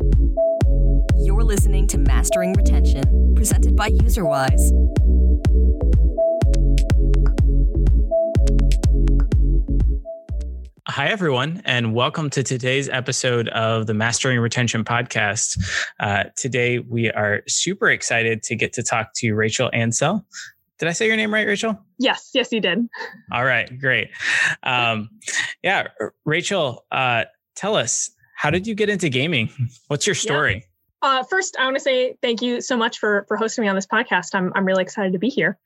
You're listening to Mastering Retention, presented by UserWise. Hi, everyone, and welcome to today's episode of the Mastering Retention podcast. Uh, today, we are super excited to get to talk to Rachel Ansell. Did I say your name right, Rachel? Yes, yes, you did. All right, great. Um, yeah, Rachel, uh, tell us, how did you get into gaming? What's your story? Yeah. Uh, first, I want to say thank you so much for for hosting me on this podcast. I'm I'm really excited to be here.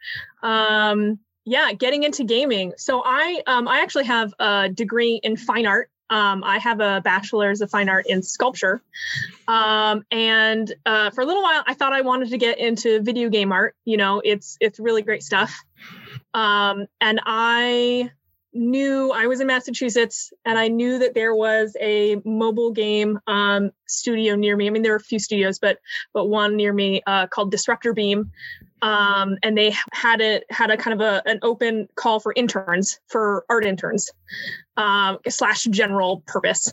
Um, yeah, getting into gaming. So I um, I actually have a degree in fine art. Um, I have a bachelor's of fine art in sculpture, um, and uh, for a little while, I thought I wanted to get into video game art. You know, it's it's really great stuff. Um, and I knew I was in Massachusetts and I knew that there was a mobile game um, studio near me. I mean, there are a few studios, but but one near me uh, called Disruptor Beam, um, and they had it had a kind of a an open call for interns for art interns um, slash general purpose,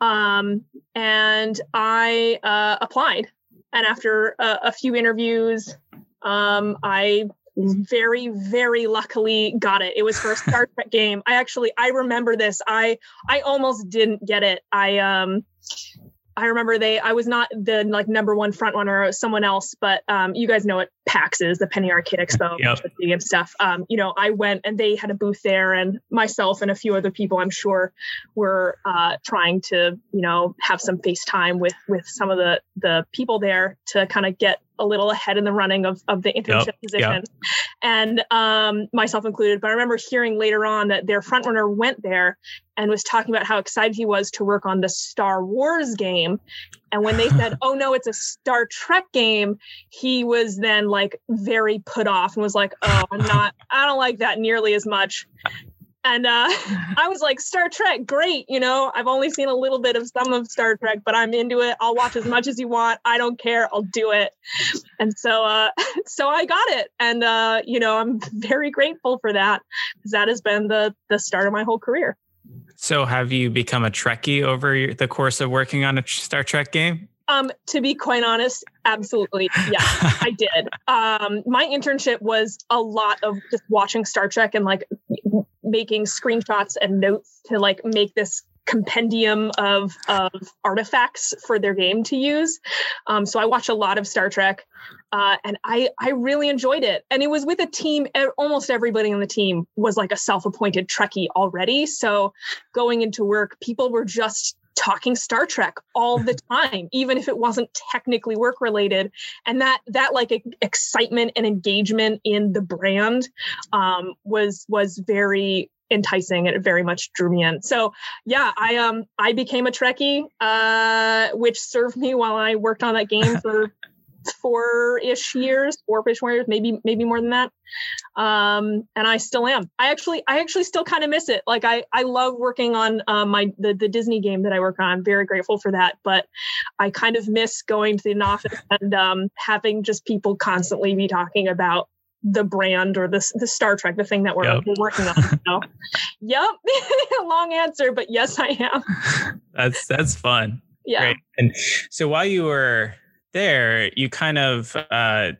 um, and I uh, applied. And after a, a few interviews, um, I very very luckily got it. It was for a star trek game. I actually i remember this. I i almost didn't get it. I um I remember they I was not the like number one front runner, someone else, but um, you guys know what PAX is, the Penny Arcade Expo, yep. game stuff. Um, you know, I went and they had a booth there, and myself and a few other people, I'm sure, were uh, trying to you know have some face time with with some of the the people there to kind of get a little ahead in the running of, of the internship yep, position. Yep. and um, myself included but i remember hearing later on that their frontrunner went there and was talking about how excited he was to work on the star wars game. And when they said oh no it's a star trek game he was then like very put off and was like oh i'm not i don't like that nearly as much and uh, I was like, Star Trek, great. You know, I've only seen a little bit of some of Star Trek, but I'm into it. I'll watch as much as you want. I don't care. I'll do it. And so, uh, so I got it. And, uh, you know, I'm very grateful for that because that has been the, the start of my whole career. So have you become a Trekkie over the course of working on a Star Trek game? Um, to be quite honest, absolutely. Yeah, I did. Um, my internship was a lot of just watching Star Trek and like making screenshots and notes to like make this compendium of of artifacts for their game to use. Um, so I watched a lot of Star Trek, uh, and I I really enjoyed it. And it was with a team. Almost everybody on the team was like a self-appointed Trekkie already. So going into work, people were just talking Star Trek all the time, even if it wasn't technically work related. And that that like excitement and engagement in the brand um, was was very enticing and it very much drew me in. So yeah, I um I became a Trekkie, uh, which served me while I worked on that game for four-ish years, four-ish years, maybe maybe more than that. Um, and I still am. I actually I actually still kind of miss it. Like I I love working on um, my the the Disney game that I work on. I'm very grateful for that. But I kind of miss going to the office and um, having just people constantly be talking about the brand or the, the Star Trek, the thing that we're, yep. we're working on. So, yep, long answer, but yes, I am. That's that's fun. Yeah. Great. And so while you were there, you kind of uh,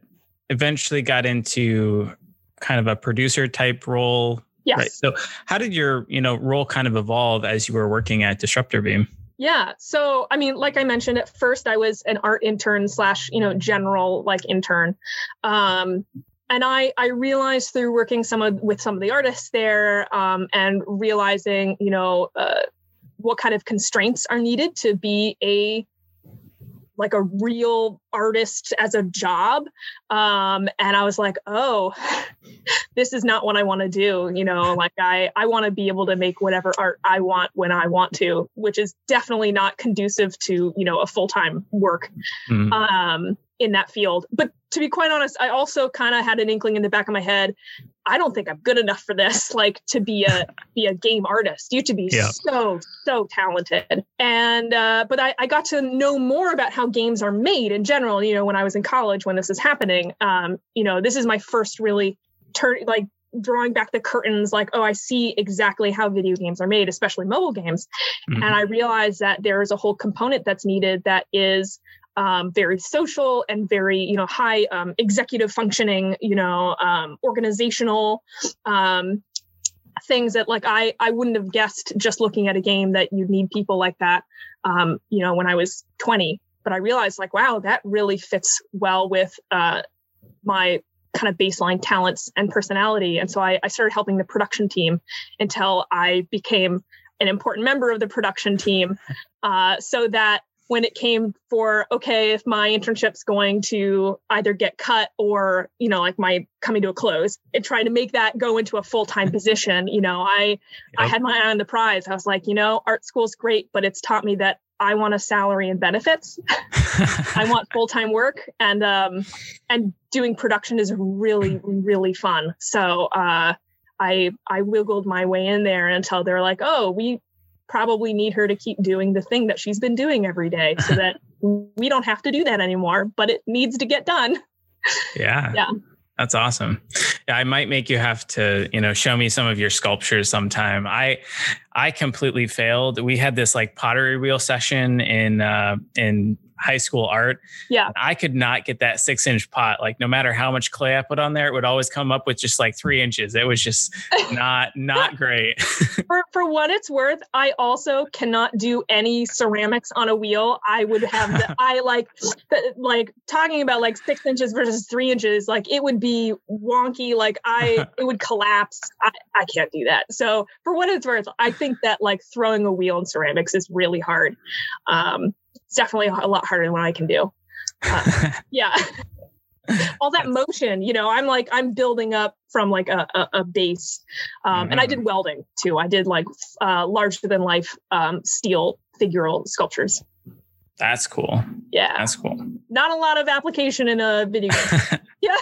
eventually got into kind of a producer type role. Yes. Right. So how did your, you know, role kind of evolve as you were working at Disruptor Beam? Yeah. So, I mean, like I mentioned at first, I was an art intern slash, you know, general like intern. Um, and I, I realized through working some of with some of the artists there um, and realizing, you know, uh, what kind of constraints are needed to be a like a real artist as a job um, and i was like oh this is not what i want to do you know like i i want to be able to make whatever art i want when i want to which is definitely not conducive to you know a full-time work mm. um, in that field but to be quite honest i also kind of had an inkling in the back of my head I don't think I'm good enough for this, like to be a be a game artist. You to be yeah. so, so talented. And uh, but I, I got to know more about how games are made in general, you know, when I was in college when this is happening. Um, you know, this is my first really turn like drawing back the curtains like oh i see exactly how video games are made especially mobile games mm-hmm. and i realized that there is a whole component that's needed that is um, very social and very you know high um, executive functioning you know um, organizational um, things that like I I wouldn't have guessed just looking at a game that you'd need people like that um, you know when I was 20 but I realized like wow that really fits well with uh, my kind of baseline talents and personality. And so I, I started helping the production team until I became an important member of the production team uh, so that when it came for okay if my internship's going to either get cut or you know like my coming to a close and trying to make that go into a full-time position you know i yep. i had my eye on the prize. I was like you know art school's great but it's taught me that i want a salary and benefits. I want full-time work and um and doing production is really really fun. So uh I I wiggled my way in there until they're like, oh, we probably need her to keep doing the thing that she's been doing every day so that we don't have to do that anymore, but it needs to get done. Yeah. Yeah. That's awesome. Yeah, I might make you have to, you know, show me some of your sculptures sometime. I I completely failed. We had this like pottery wheel session in uh in high school art. Yeah. I could not get that six inch pot. Like no matter how much clay I put on there, it would always come up with just like three inches. It was just not, not great. for, for what it's worth, I also cannot do any ceramics on a wheel. I would have the, I like, the, like talking about like six inches versus three inches, like it would be wonky. Like I, it would collapse. I, I can't do that. So for what it's worth, I think that like throwing a wheel in ceramics is really hard. Um, it's definitely a lot harder than what I can do. Uh, yeah. all that motion you know i'm like i'm building up from like a, a, a base um, mm-hmm. and i did mm-hmm. welding too i did like uh, larger than life um, steel figural sculptures that's cool yeah that's cool not a lot of application in a video game yeah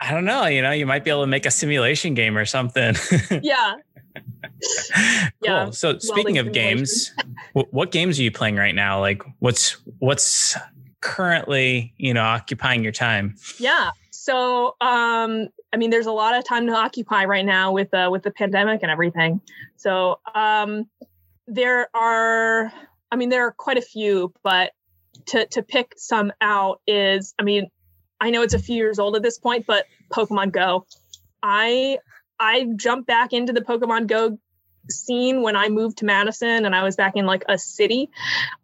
i don't know you know you might be able to make a simulation game or something yeah cool. Yeah. So speaking of games, what games are you playing right now? Like what's what's currently, you know, occupying your time? Yeah. So um I mean there's a lot of time to occupy right now with uh with the pandemic and everything. So um there are I mean there are quite a few, but to to pick some out is I mean I know it's a few years old at this point, but Pokemon Go. I I jumped back into the Pokemon Go scene when I moved to Madison and I was back in like a city.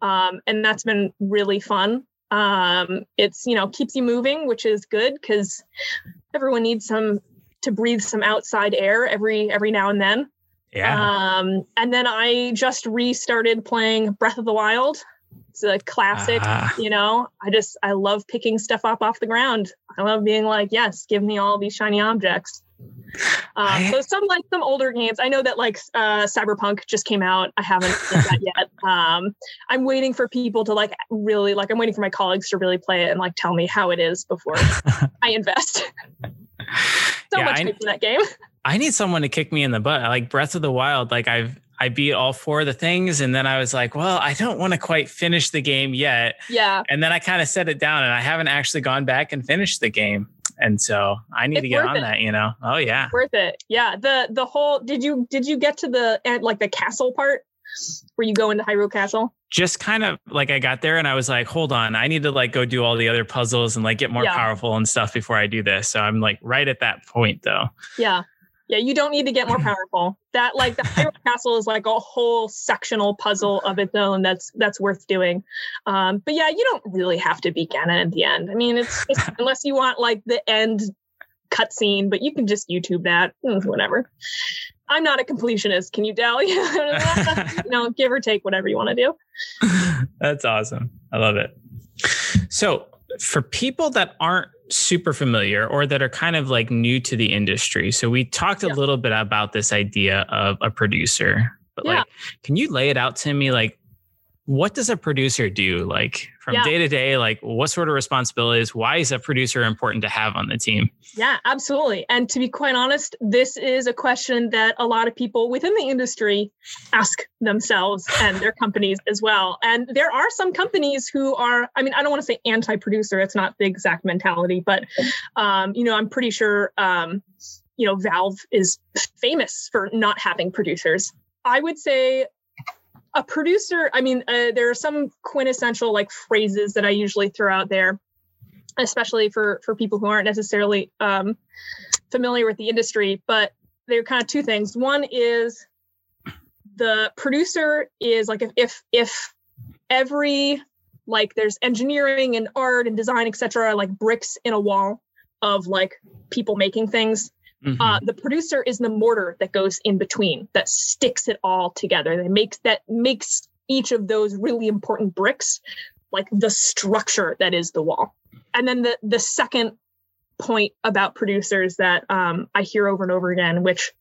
Um, and that's been really fun. Um, it's, you know, keeps you moving, which is good because everyone needs some to breathe some outside air every every now and then. Yeah. Um, and then I just restarted playing Breath of the Wild. It's a classic, uh-huh. you know. I just I love picking stuff up off the ground. I love being like, yes, give me all these shiny objects. Um, so some like some older games. I know that like uh, Cyberpunk just came out. I haven't played that yet. Um, I'm waiting for people to like really like. I'm waiting for my colleagues to really play it and like tell me how it is before I invest. so yeah, much I, for that game. I need someone to kick me in the butt. Like Breath of the Wild. Like I've I beat all four of the things. And then I was like, well, I don't want to quite finish the game yet. Yeah. And then I kind of set it down and I haven't actually gone back and finished the game and so I need it's to get on it. that. You know, oh yeah, worth it. Yeah, the the whole did you did you get to the like the castle part where you go into Hyrule Castle? Just kind of like I got there and I was like, hold on, I need to like go do all the other puzzles and like get more yeah. powerful and stuff before I do this. So I'm like right at that point though. Yeah. Yeah, you don't need to get more powerful. That like the Hyrule Castle is like a whole sectional puzzle of its own. That's that's worth doing. Um, but yeah, you don't really have to beat Ganon at the end. I mean, it's just, unless you want like the end cutscene, but you can just YouTube that, mm, whatever. I'm not a completionist. Can you tell? you know, give or take whatever you want to do. That's awesome. I love it. So, for people that aren't super familiar or that are kind of like new to the industry. So we talked a little bit about this idea of a producer, but yeah. like, can you lay it out to me? Like, what does a producer do? Like from day to day, like what sort of responsibilities? Why is a producer important to have on the team? Yeah, absolutely. And to be quite honest, this is a question that a lot of people within the industry ask themselves and their companies as well. And there are some companies who are, I mean, I don't want to say anti-producer, it's not the exact mentality, but um, you know, I'm pretty sure um, you know, Valve is famous for not having producers. I would say a producer, I mean, uh, there are some quintessential like phrases that I usually throw out there, especially for for people who aren't necessarily um, familiar with the industry. But they're kind of two things. One is the producer is like if if, if every like there's engineering and art and design etc like bricks in a wall of like people making things mm-hmm. uh, the producer is the mortar that goes in between that sticks it all together that makes that makes each of those really important bricks like the structure that is the wall and then the the second point about producers that um, i hear over and over again which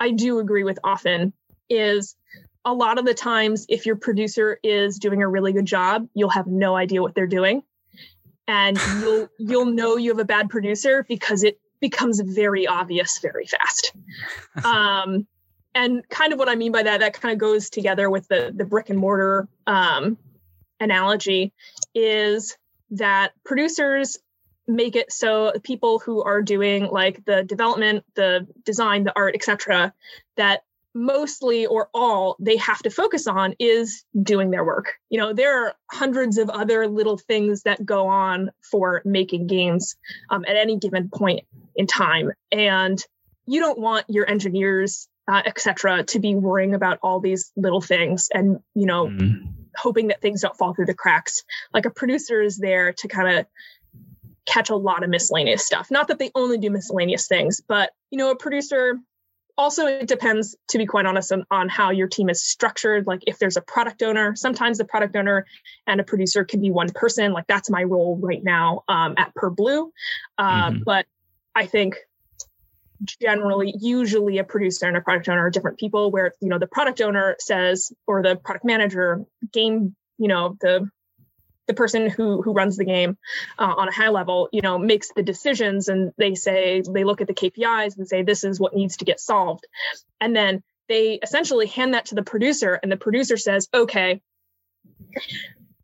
i do agree with often is a lot of the times if your producer is doing a really good job you'll have no idea what they're doing and you'll you'll know you have a bad producer because it becomes very obvious very fast. Um, and kind of what i mean by that that kind of goes together with the the brick and mortar um, analogy is that producers make it so people who are doing like the development the design the art etc that mostly or all they have to focus on is doing their work. You know, there are hundreds of other little things that go on for making games um, at any given point in time. And you don't want your engineers, uh, etc., to be worrying about all these little things and, you know, mm. hoping that things don't fall through the cracks. Like a producer is there to kind of catch a lot of miscellaneous stuff. Not that they only do miscellaneous things, but, you know, a producer also it depends to be quite honest on, on, how your team is structured. Like if there's a product owner sometimes the product owner and a producer can be one person. Like that's my role right now um, at PerBlue uh, mm-hmm. but i think generally usually a producer and a product owner are different people where you know the product owner says or the product manager game you know the the person who who runs the game uh, on a high level you know makes the decisions and they say they look at the kpis and say this is what needs to get solved. And then they essentially hand that to the producer and the producer says okay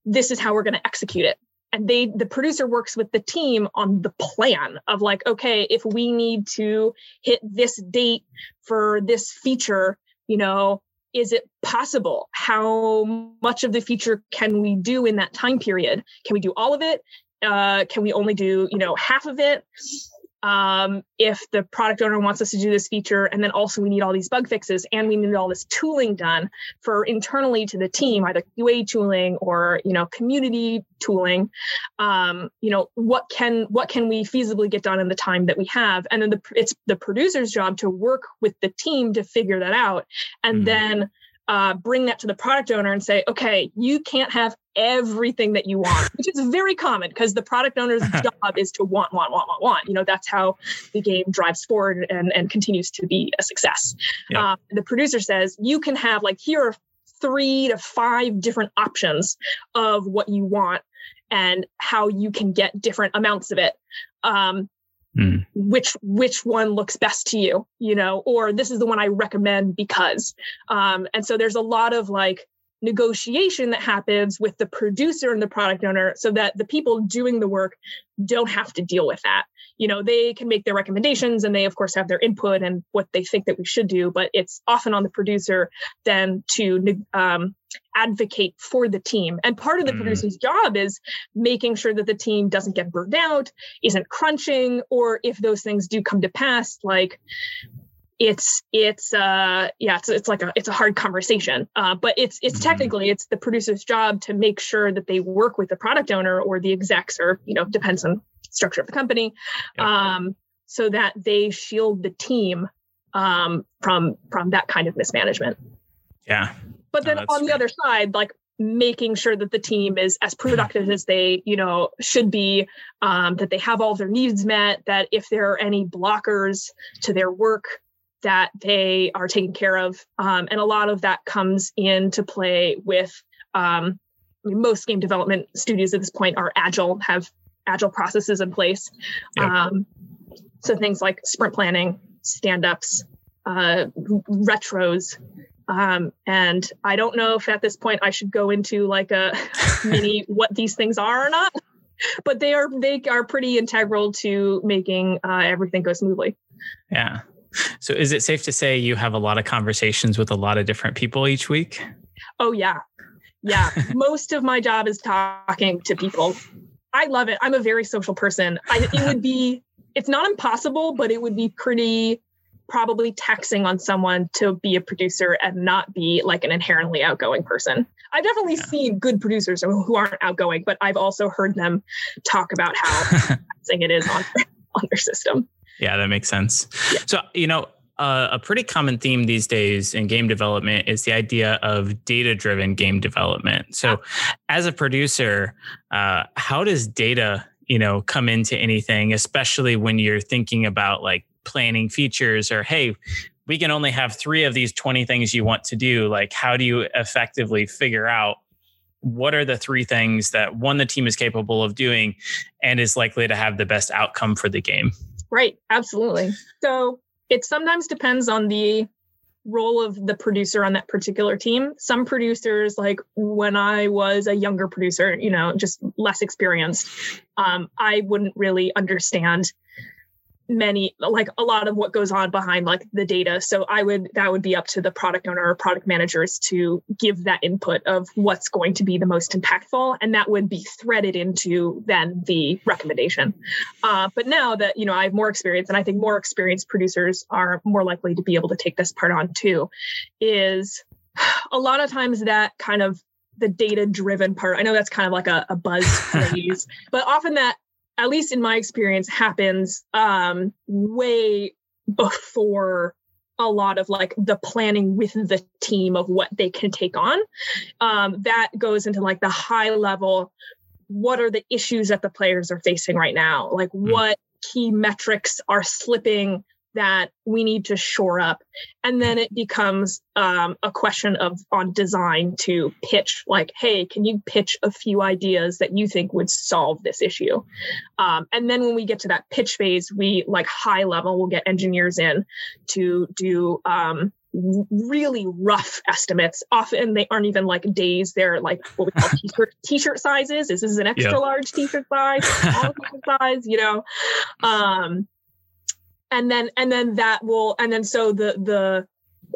this is how we're going to execute it. And they the producer works with the team on the plan of like okay if we need to hit this date for this feature you know is it possible? How much of the feature can we do in that time period? Can we do all of it? Uh, can we only do you know half of it? Um, if the product owner wants us to do this feature and then also we need all these bug fixes and we need all this tooling done for internally to the team either qa tooling or you know community tooling um, you know what can what can we feasibly get done in the time that we have and then the, it's the producer's job to work with the team to figure that out and mm-hmm. then uh, bring that to the product owner and say, okay, you can't have everything that you want, which is very common because the product owner's job is to want, want, want, want, want. You know, that's how the game drives forward and, and continues to be a success. Yeah. Uh, the producer says, you can have like, here are three to five different options of what you want and how you can get different amounts of it. Um, Mm. which which one looks best to you you know or this is the one i recommend because um and so there's a lot of like negotiation that happens with the producer and the product owner so that the people doing the work don't have to deal with that you know they can make their recommendations and they of course have their input and what they think that we should do but it's often on the producer then to um, advocate for the team and part of the mm. producer's job is making sure that the team doesn't get burned out isn't crunching or if those things do come to pass like it's it's uh yeah it's, it's like a it's a hard conversation. Uh, but it's it's mm-hmm. technically it's the producer's job to make sure that they work with the product owner or the execs or you know depends on structure of the company um, so that they shield the team um, from from that kind of mismanagement. Yeah. But then on the other side like making sure that the team is as productive as they you know should be um, that they have all their needs met that if there are any blockers to their work that they are taken care of um, and a lot of that comes into play with um, I mean, most game development studios at this point are agile have agile processes in place. Um, so things like sprint planning, stand ups, uh, retros. Um, and I don't know if at this point I should go into like a mini what these things are or not, but they are they are pretty integral to making uh, everything go smoothly. Yeah, So is it safe to say you have a lot of conversations with a lot of different people each week? Oh yeah. Yeah. Most of my job is talking to people. I love it. I'm a very social person. I, it would be it's not impossible, but it would be pretty probably taxing on someone to be a producer and not be like an inherently outgoing person. I've definitely yeah. seen good producers who aren't outgoing, but I've also heard them talk about how taxing it is on on their system. Yeah, that makes sense. Yeah. So, you know, uh, a pretty common theme these days in game development is the idea of data driven game development. So, as a producer, uh, how does data, you know, come into anything, especially when you're thinking about like planning features or, hey, we can only have three of these 20 things you want to do. Like, how do you effectively figure out what are the three things that one, the team is capable of doing and is likely to have the best outcome for the game? Right, absolutely. So it sometimes depends on the role of the producer on that particular team. Some producers, like when I was a younger producer, you know, just less experienced, um, I wouldn't really understand many like a lot of what goes on behind like the data. So i would that would be up to the product owner or product managers to give that input of what's going to be the most impactful and that would be threaded into then the recommendation. Uh, but now that you know i have more experience and i think more experienced producers are more likely to be able to take this part on too is a lot of times that kind of the data driven part i know that's kind of like a, a buzz phrase but often that at least in my experience, happens um, way before a lot of like the planning with the team of what they can take on. Um, that goes into like the high level. What are the issues that the players are facing right now? Like, mm. what key metrics are slipping that we need to shore up and then it becomes um, a question of on design to pitch like hey can you pitch a few ideas that you think would solve this issue um, and then when we get to that pitch phase we like high level we'll get engineers in to do um, really rough estimates. Often they aren't even like days; they're like what we call t-shirt, t-shirt sizes. Is this an extra yep. large t-shirt size, size? You know, um, and then and then that will and then so the the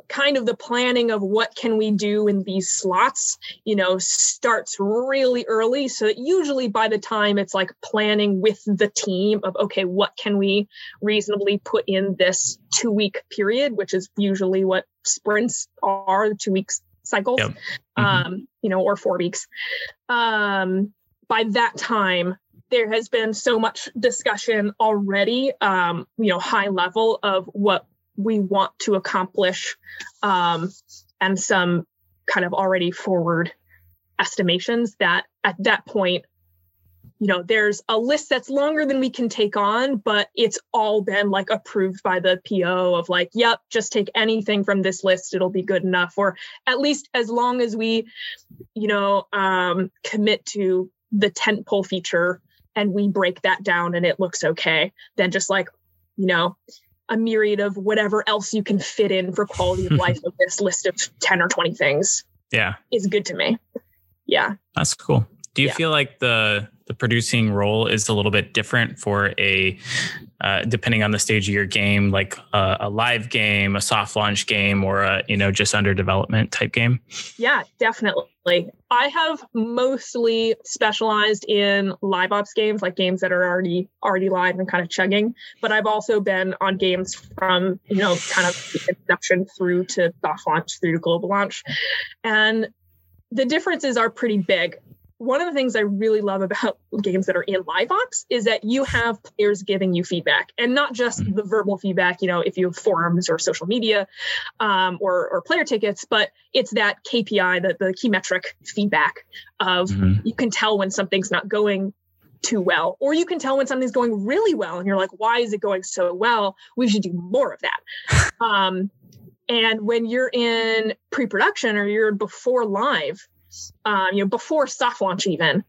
kind of the planning of what can we do in these slots you know starts really early so that usually by the time it's like planning with the team of okay what can we reasonably put in this two week period which is usually what sprints are two weeks cycles yep. mm-hmm. um you know or four weeks um by that time there has been so much discussion already, um, you know, high level of what we want to accomplish um, and some kind of already forward estimations that at that point, you know, there's a list that's longer than we can take on, but it's all been like approved by the PO of like, yep, just take anything from this list, it'll be good enough. Or at least as long as we, you know, um, commit to the tent pole feature and we break that down and it looks okay than just like, you know, a myriad of whatever else you can fit in for quality of life of this list of 10 or 20 things. Yeah. Is good to me. Yeah. That's cool. Do you yeah. feel like the the producing role is a little bit different for a uh, depending on the stage of your game, like a, a, live game, a soft launch game, or a you know just under development type game? Yeah, definitely. I have mostly specialized in live ops games, like games that are already already live and kind of chugging. But I've also been on games from you know kind of inception through to soft launch through to global launch, and the differences are pretty big one of the things I really love about games that are in live ops is that you have players giving you feedback and not just mm-hmm. the verbal feedback, you know, if you have forums or social media um, or, or player tickets, but it's that KPI, the, the key metric feedback of mm-hmm. you can tell when something's not going too well, or you can tell when something's going really well and you're like, why is it going so well? We should do more of that. Um, and when you're in pre production or you're before live, um, you know, before soft launch even,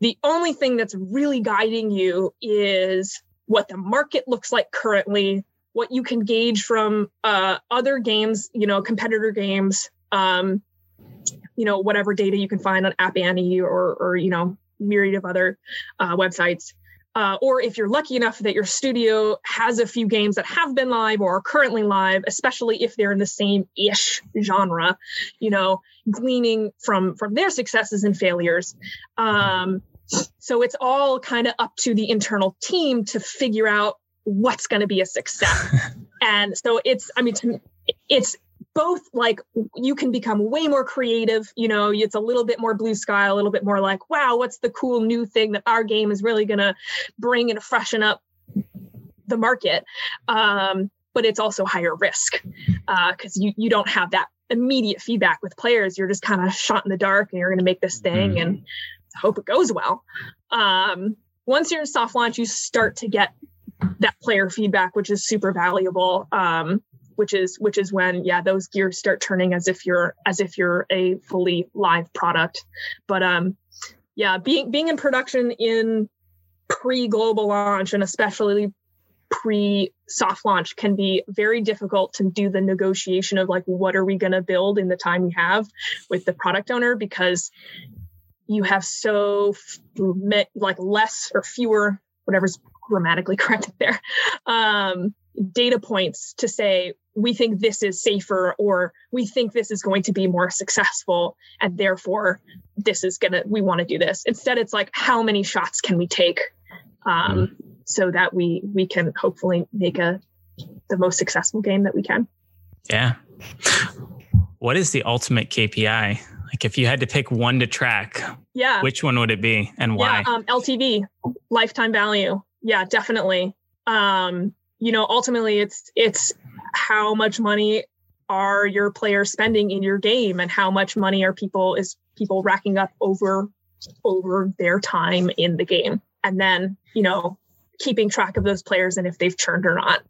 the only thing that's really guiding you is what the market looks like currently, what you can gauge from uh, other games, you know, competitor games, um, you know, whatever data you can find on App Annie or, or you know, myriad of other uh, websites. Uh, or if you're lucky enough that your studio has a few games that have been live or are currently live, especially if they're in the same ish genre, you know, gleaning from from their successes and failures. Um, so it's all kind of up to the internal team to figure out what's going to be a success. and so it's, I mean, to, it's both like you can become way more creative you know it's a little bit more blue sky a little bit more like wow what's the cool new thing that our game is really going to bring and freshen up the market? Um, but it's also higher risk because uh, you you don't have that immediate feedback with players. You're just kind of shot in the dark and you're going to make this thing mm-hmm. and hope it goes well. Um, once you're in soft launch you start to get that player feedback which is super valuable. Um, which is which is when yeah those gears start turning as if you're as if you're a fully live product. But um yeah being being in production in pre global launch and especially pre soft launch can be very difficult to do the negotiation of like what are we going to build in the time we have with the product owner because you have so like less or fewer whatever's grammatically correct there um, data points to say we think this is safer or we think this is going to be more successful and therefore this is gonna we want to do this. Instead it's like how many shots can we take? Um, mm. so that we we can hopefully make a the most successful game that we can. Yeah. What is the ultimate kpi like if you had to pick one to track yeah. which one would it be and why? yeah, um, ltv lifetime value. Yeah definitely. Um you know ultimately it's it's how much money are your players spending in your game and how much money are people is people racking up over over their time in the game. And then you know keeping track of those players and if they've churned or not.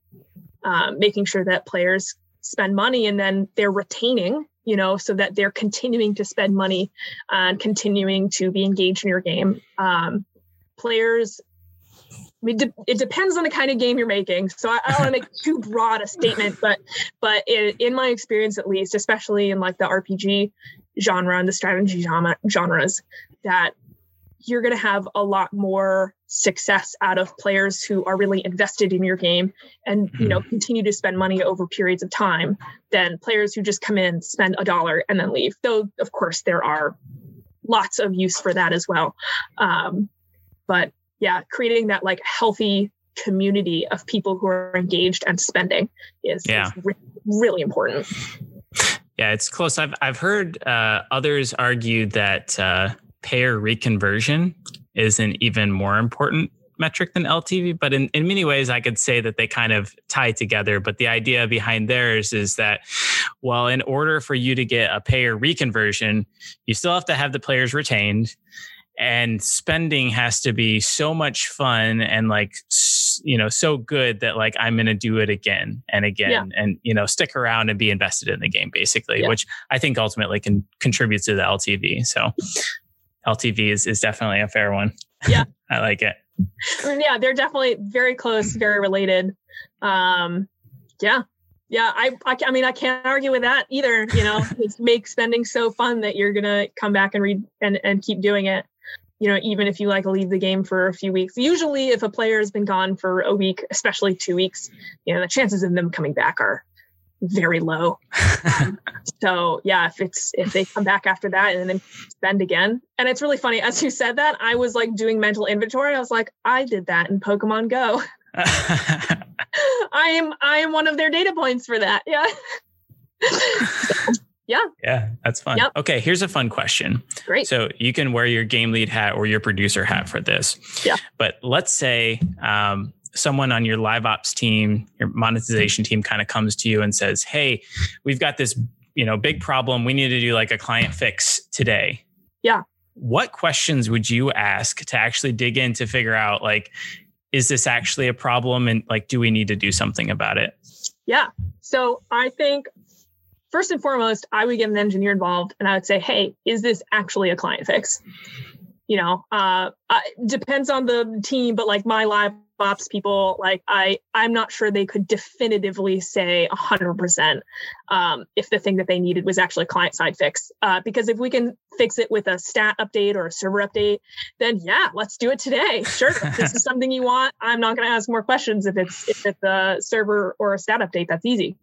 Um, making sure that players spend money and then they're retaining you know so that they're continuing to spend money and continuing to be engaged in your game. Um, players I mean, it depends on the kind of game you're making. So I, I don't want to make too broad a statement, but but in, in, my experience, at least, especially in like the RPG genre and the strategy genre, genres, that you're going to have a lot more success out of players who are really invested in your game and you know hmm. continue to spend money over periods of time than players who just come in spend a dollar and then leave though of course there are lots of use for that as well um, but yeah, creating that like healthy community of people who are engaged and spending is, yeah. is re- really important. Yeah, it's close. I've I've heard uh, others argue that uh, payer reconversion is an even more important metric than LTV, but in, in many ways, I could say that they kind of tie together. But the idea behind theirs is that, well, in order for you to get a payer reconversion, you still have to have the players retained and spending has to be so much fun and like you know so good that like i'm going to do it again and again yeah. and you know stick around and be invested in the game basically yeah. which i think ultimately can contribute to the ltv so ltv is, is definitely a fair one. Yeah. I like it. Yeah they're definitely very close very related. Um yeah. Yeah I, I, I mean i can't argue with that either you know it makes spending so fun that you're gonna come back and read and and keep doing it you know, even if you like leave the game for a few weeks. Usually, if a player has been gone for a week, especially two weeks, you know, the chances of them coming back are very low. so yeah, if it's if they come back after that and then spend again, and it's really funny as you said that, I was like doing mental inventory. I was like, I did that in Pokemon Go. I am I am one of their data points for that. Yeah. Yeah. Yeah, that's fun. Yep. Okay, here's a fun question. Great. So you can wear your game lead hat or your producer hat for this. Yeah. But let's say um, someone on your live ops team, your monetization team kind of comes to you and says, "Hey, we've got this, you know, big problem. We need to do like a client fix today." Yeah. What questions would you ask to actually dig in to figure out like is this actually a problem and like do we need to do something about it? Yeah. So I think first and foremost, I would get an engineer involved and I would say, hey, is this actually a client fix? You know, uh, depends on the team, but like my live ops people, like I, I'm not sure they could definitively say 100% um, if the thing that they needed was actually a client side fix. Uh, because if we can fix it with a stat update or a server update, then yeah, let's do it today. Sure, if this is something you want. I'm not going to ask more questions if it's if it's a server or a stat update. That's easy.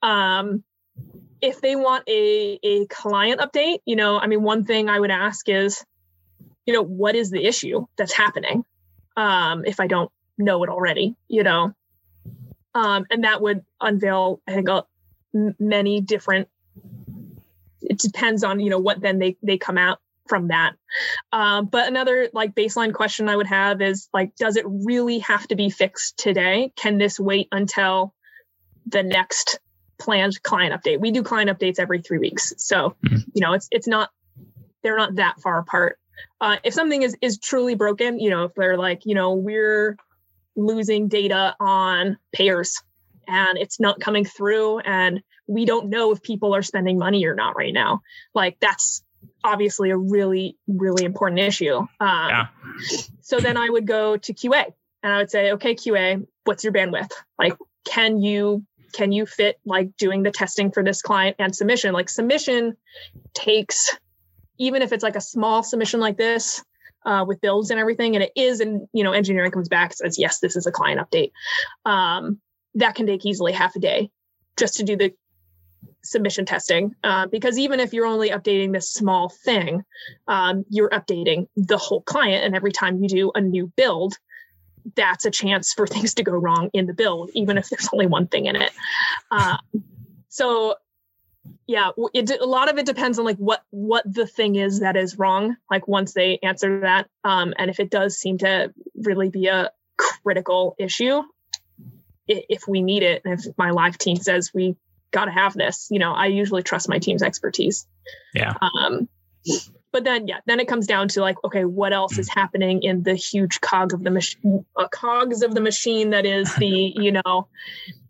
Um, if they want a a client update, you know, I mean, one thing I would ask is, you know, what is the issue that's happening? Um, if I don't know it already, you know, um, and that would unveil, I think, many different. It depends on you know what then they they come out from that. Um, but another like baseline question I would have is like, does it really have to be fixed today? Can this wait until the next planned client update? We do client updates every three weeks, so mm-hmm. you know it's it's not they're not that far apart. Uh, if something is is truly broken, you know, if they're like, you know, we're losing data on payers and it's not coming through and we don't know if people are spending money or not right now like that's obviously a really really important issue um, yeah. so then i would go to qa and i would say okay qa what's your bandwidth like can you can you fit like doing the testing for this client and submission? Like submission takes even if it's like a small submission like this uh, with builds and everything and it is and you know engineering comes back says yes this is a client update um, that can take easily half a day just to do the submission testing uh, because even if you're only updating this small thing um, you're updating the whole client and every time you do a new build that's a chance for things to go wrong in the build even if there's only one thing in it. Uh, so yeah it, a lot of it depends on like what what the thing is that is wrong like once they answer that. Um, and if it does seem to really be a critical issue if we need it and if my live team says we got to have this you know i usually trust my team's expertise. Yeah. Um but then yeah then it comes down to like okay what else is happening in the huge cog of the machine uh, cogs of the machine that is the you know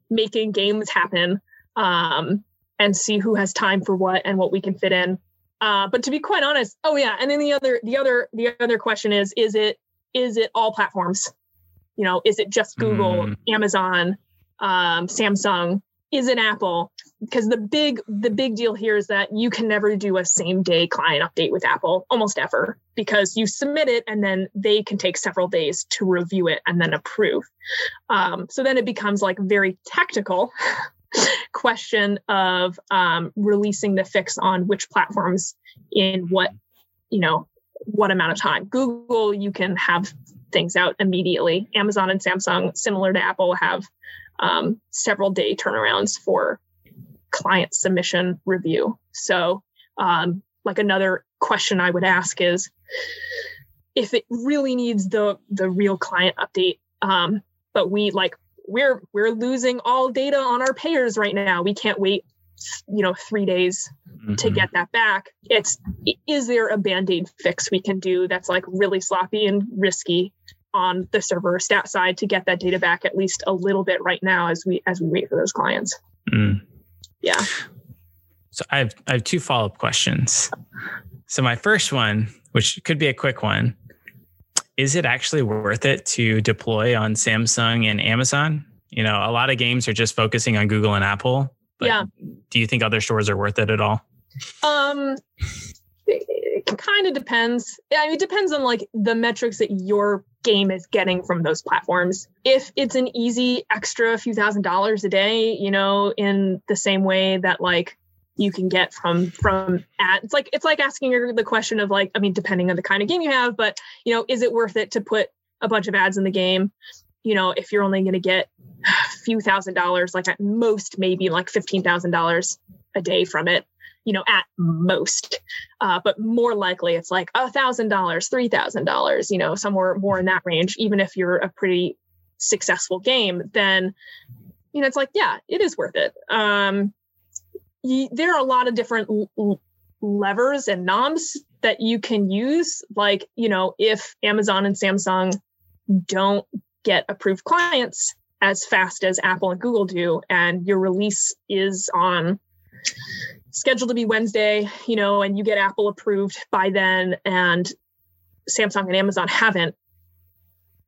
making games happen um and see who has time for what and what we can fit in. Uh but to be quite honest oh yeah and then the other the other the other question is is it is it all platforms? You know is it just google mm. amazon um, samsung is an apple because the big the big deal here is that you can never do a same day client update with apple almost ever because you submit it and then they can take several days to review it and then approve um, so then it becomes like very tactical question of um, releasing the fix on which platforms in what you know what amount of time google you can have things out immediately. Amazon and Samsung, similar to Apple, have um, several day turnarounds for client submission review. So, um, like another question I would ask is if it really needs the the real client update, um, but we like we're we're losing all data on our payers right now. We can't wait you know three days mm-hmm. to get that back it's is there a band-aid fix we can do that's like really sloppy and risky on the server stat side to get that data back at least a little bit right now as we as we wait for those clients mm. yeah so i have i have two follow-up questions so my first one which could be a quick one is it actually worth it to deploy on samsung and amazon you know a lot of games are just focusing on google and apple yeah. Do you think other stores are worth it at all? Um, it kind of depends. I mean, it depends on like the metrics that your game is getting from those platforms. If it's an easy extra few thousand dollars a day, you know, in the same way that like you can get from from ads, it's like it's like asking the question of like, I mean, depending on the kind of game you have, but you know, is it worth it to put a bunch of ads in the game? You know, if you're only going to get a few thousand dollars, like at most, maybe like $15,000 a day from it, you know, at most. Uh, but more likely it's like a thousand dollars, three thousand dollars, you know, somewhere more in that range, even if you're a pretty successful game, then you know, it's like, yeah, it is worth it. Um, there are a lot of different l- levers and knobs that you can use. Like, you know, if Amazon and Samsung don't get approved clients as fast as Apple and Google do, and your release is on scheduled to be Wednesday, you know, and you get Apple approved by then, and Samsung and Amazon haven't,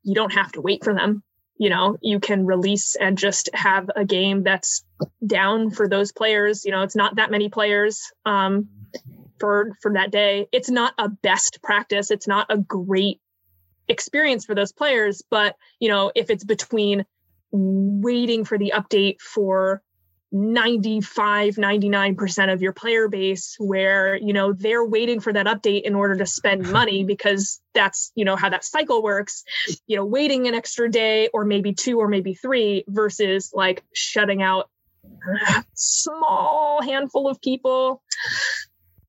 you don't have to wait for them. you know you can release and just have a game that's down for those players. You know it's not that many players um, for for that day. It's not a best practice. It's not a great experience for those players but you know if it's between waiting for the update for 95 99% of your player base where you know they're waiting for that update in order to spend money because that's you know how that cycle works you know waiting an extra day or maybe two or maybe three versus like shutting out a small handful of people.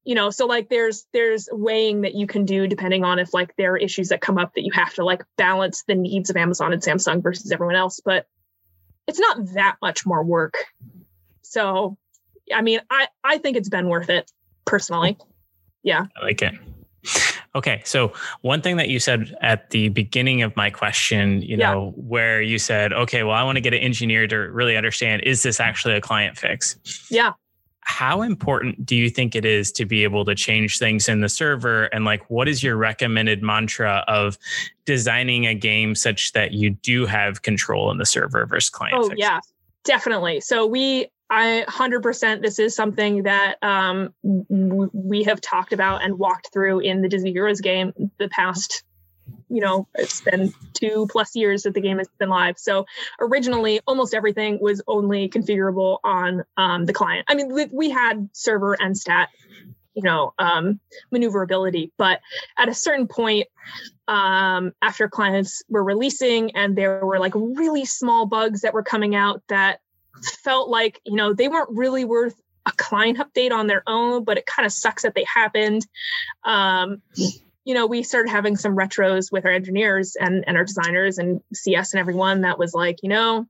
You know so like there's there's weighing that you can do depending on if like there are issues that come up that you have to like balance the needs of amazon and samsung versus everyone else but it's not that much more work so, I mean, I I think it's been worth it personally. Yeah. I like it. Okay, so one thing that you said at the beginning of my question, you know, yeah. where you said, okay, well, I want to get an engineer to really understand is this actually a client fix? Yeah. How important do you think it is to be able to change things in the server? And like, what is your recommended mantra of designing a game such that you do have control in the server versus client? Oh, fixes? yeah, definitely. So we I 100% this is something that um, w- we have talked about and walked through in the Disney Heroes game the past you know it's been two plus years that the game has been live. So originally almost everything was only configurable on um, the client. I mean we, we, had server and stat you know um, maneuverability but at a certain point um, after clients were releasing and there were like really small bugs that were coming out that felt like, you know, they weren't really worth a client update on their own, but it kind of sucks that they happened. Um, you know, we started having some retros with our engineers and, and our designers and CS and everyone that was like, you know,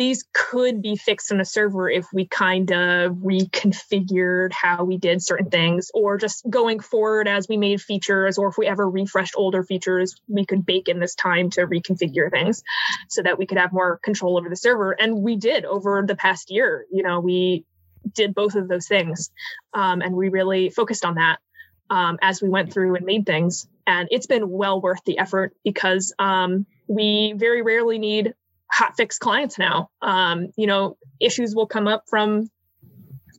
these could be fixed on a server if we kind of reconfigured how we did certain things or just going forward as we made features or if we ever refreshed older features we could bake in this time to reconfigure things so that we could have more control over the server. And we did over the past year you know we did both of those things um, and we really focused on that um, as we went through and made things. And it's been well worth the effort because um, we very rarely need hot fix clients now. Um, you know, issues will come up from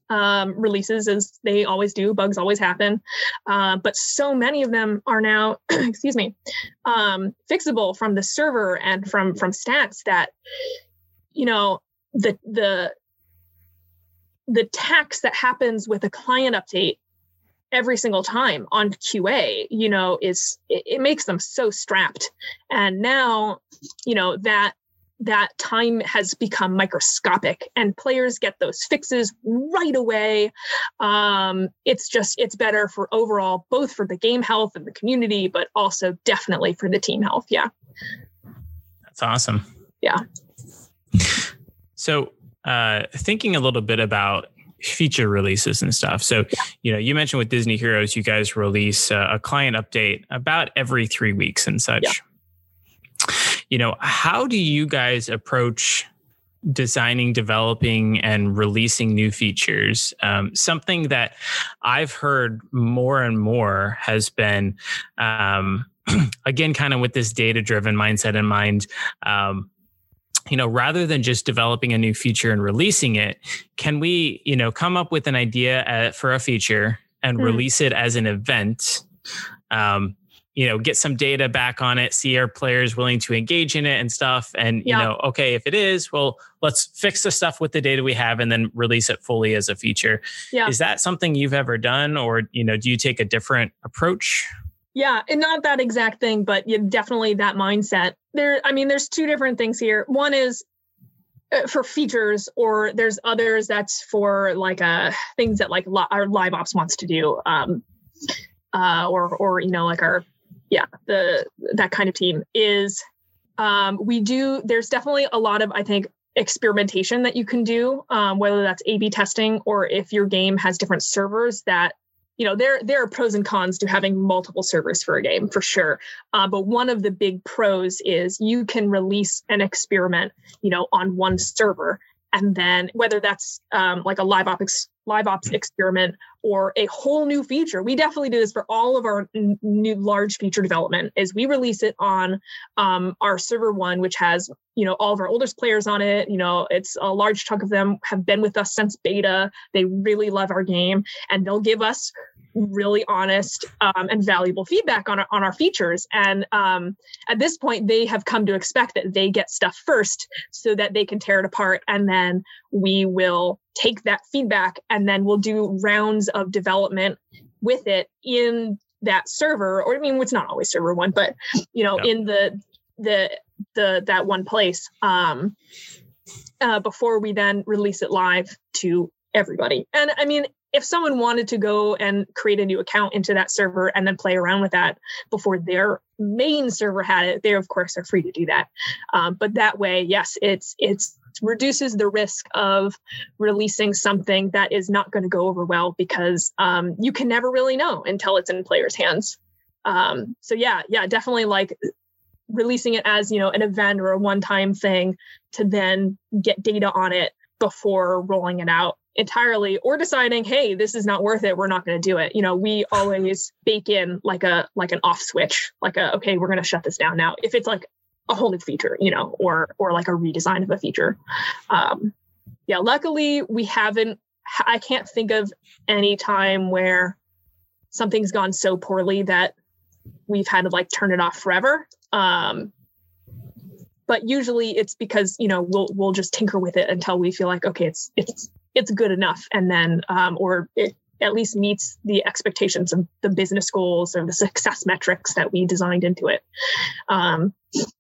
um, releases as they always do. Bugs always happen, uh, but so many of them are now, excuse me, um, fixable from the server and from from stats that you know the the the tax that happens with a client update every single time on QA, you know, is it, it, makes them so strapped. And now, you know, that that time has become microscopic and players get those fixes right away um, it's just it's better for overall both for the game health and the community but also definitely for the team health yeah that's awesome yeah so uh, thinking a little bit about feature releases and stuff. So, yeah. you know, you mentioned with Disney Heroes, you guys release a, a client update about every three weeks and such. Yeah you know, how do you guys approach designing, developing, and releasing new features. Um, something that I've heard more and more has been, um, again, kind of with this data driven mindset in mind. Um, you know, rather than just developing a new feature and releasing it, can we, you know, come up with an idea uh, for a feature and mm-hmm. release it as an event? Um, you know get some data back on it see our players willing to engage in it and stuff? And yeah. you know okay if it is well let's fix the stuff with the data we have and then release it fully as a feature. Yeah. is that something you've ever done or you know do you take a different approach? Yeah and not that exact thing but definitely that mindset. There i mean there's two different things here. One is uh, for features or there's others that's for like uh things that like li- our live ops wants to do um uh or or you know like our yeah, the that kind of team is um, we do. There's definitely a lot of I think experimentation that you can do, um, whether that's A/B testing or if your game has different servers that you know there there are pros and cons to having multiple servers for a game for sure uh, but one of the big pros is you can release an experiment you know on one server and then whether that's um, like a live ops live ops experiment or a whole new feature we definitely do this for all of our n- new large feature development is we release it on um, our server one which has you know all of our oldest players on it you know it's a large chunk of them have been with us since beta they really love our game and they'll give us really honest um, and valuable feedback on our, on our features. And um, at this point, they have come to expect that they get stuff first so that they can tear it apart. And then we will take that feedback and then we'll do rounds of development with it in that server or i mean it's not always server one but you know yeah. in the the the that one place um uh, before we then release it live to everybody and i mean if someone wanted to go and create a new account into that server and then play around with that before their main server had it, they of course are free to do that. Um, but that way, yes, it's it's reduces the risk of releasing something that is not going to go over well because um, you can never really know until it's in players' hands. Um, so yeah, yeah, definitely like releasing it as you know an event or a one-time thing to then get data on it before rolling it out entirely or deciding hey this is not worth it we're not going to do it you know we always bake in like a like an off switch like a okay we're going to shut this down now if it's like a whole new feature you know or or like a redesign of a feature. Um yeah luckily we haven't i can't think of any time where something's gone so poorly that we've had to like turn it off forever. Um but usually it's because you know we'll we'll just tinker with it until we feel like okay it's it's it's good enough. And then um, or it at least meets the expectations of the business goals or the success metrics that we designed into it um,